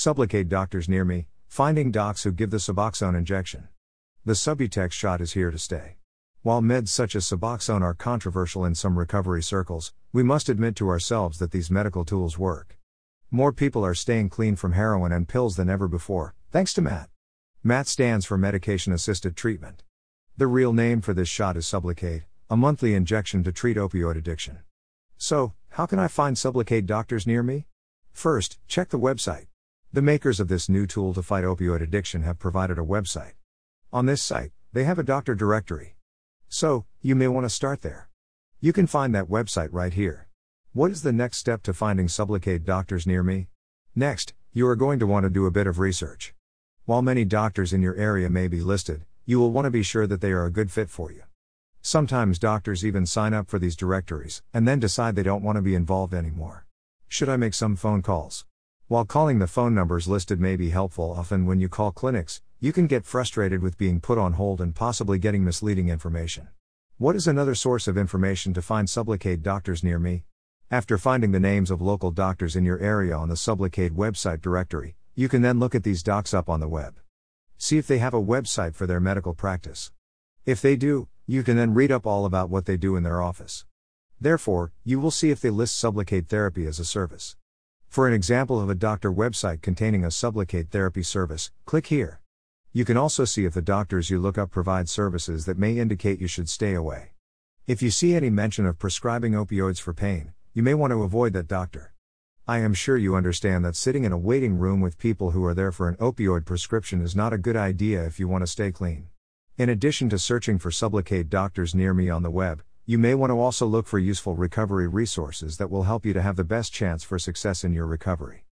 Sublocade doctors near me, finding docs who give the Suboxone injection. The Subutex shot is here to stay. While meds such as Suboxone are controversial in some recovery circles, we must admit to ourselves that these medical tools work. More people are staying clean from heroin and pills than ever before, thanks to MAT. MAT stands for Medication Assisted Treatment. The real name for this shot is Sublocade, a monthly injection to treat opioid addiction. So, how can I find Sublocade doctors near me? First, check the website. The makers of this new tool to fight opioid addiction have provided a website. On this site, they have a doctor directory. So, you may want to start there. You can find that website right here. What is the next step to finding Sublocade doctors near me? Next, you are going to want to do a bit of research. While many doctors in your area may be listed, you will want to be sure that they are a good fit for you. Sometimes doctors even sign up for these directories and then decide they don't want to be involved anymore. Should I make some phone calls? While calling the phone numbers listed may be helpful, often when you call clinics, you can get frustrated with being put on hold and possibly getting misleading information. What is another source of information to find Sublocade doctors near me? After finding the names of local doctors in your area on the Sublocade website directory, you can then look at these docs up on the web. See if they have a website for their medical practice. If they do, you can then read up all about what they do in their office. Therefore, you will see if they list Sublocade therapy as a service. For an example of a doctor website containing a Sublocade therapy service, click here. You can also see if the doctors you look up provide services that may indicate you should stay away. If you see any mention of prescribing opioids for pain, you may want to avoid that doctor. I am sure you understand that sitting in a waiting room with people who are there for an opioid prescription is not a good idea if you want to stay clean. In addition to searching for Sublocade doctors near me on the web, you may want to also look for useful recovery resources that will help you to have the best chance for success in your recovery.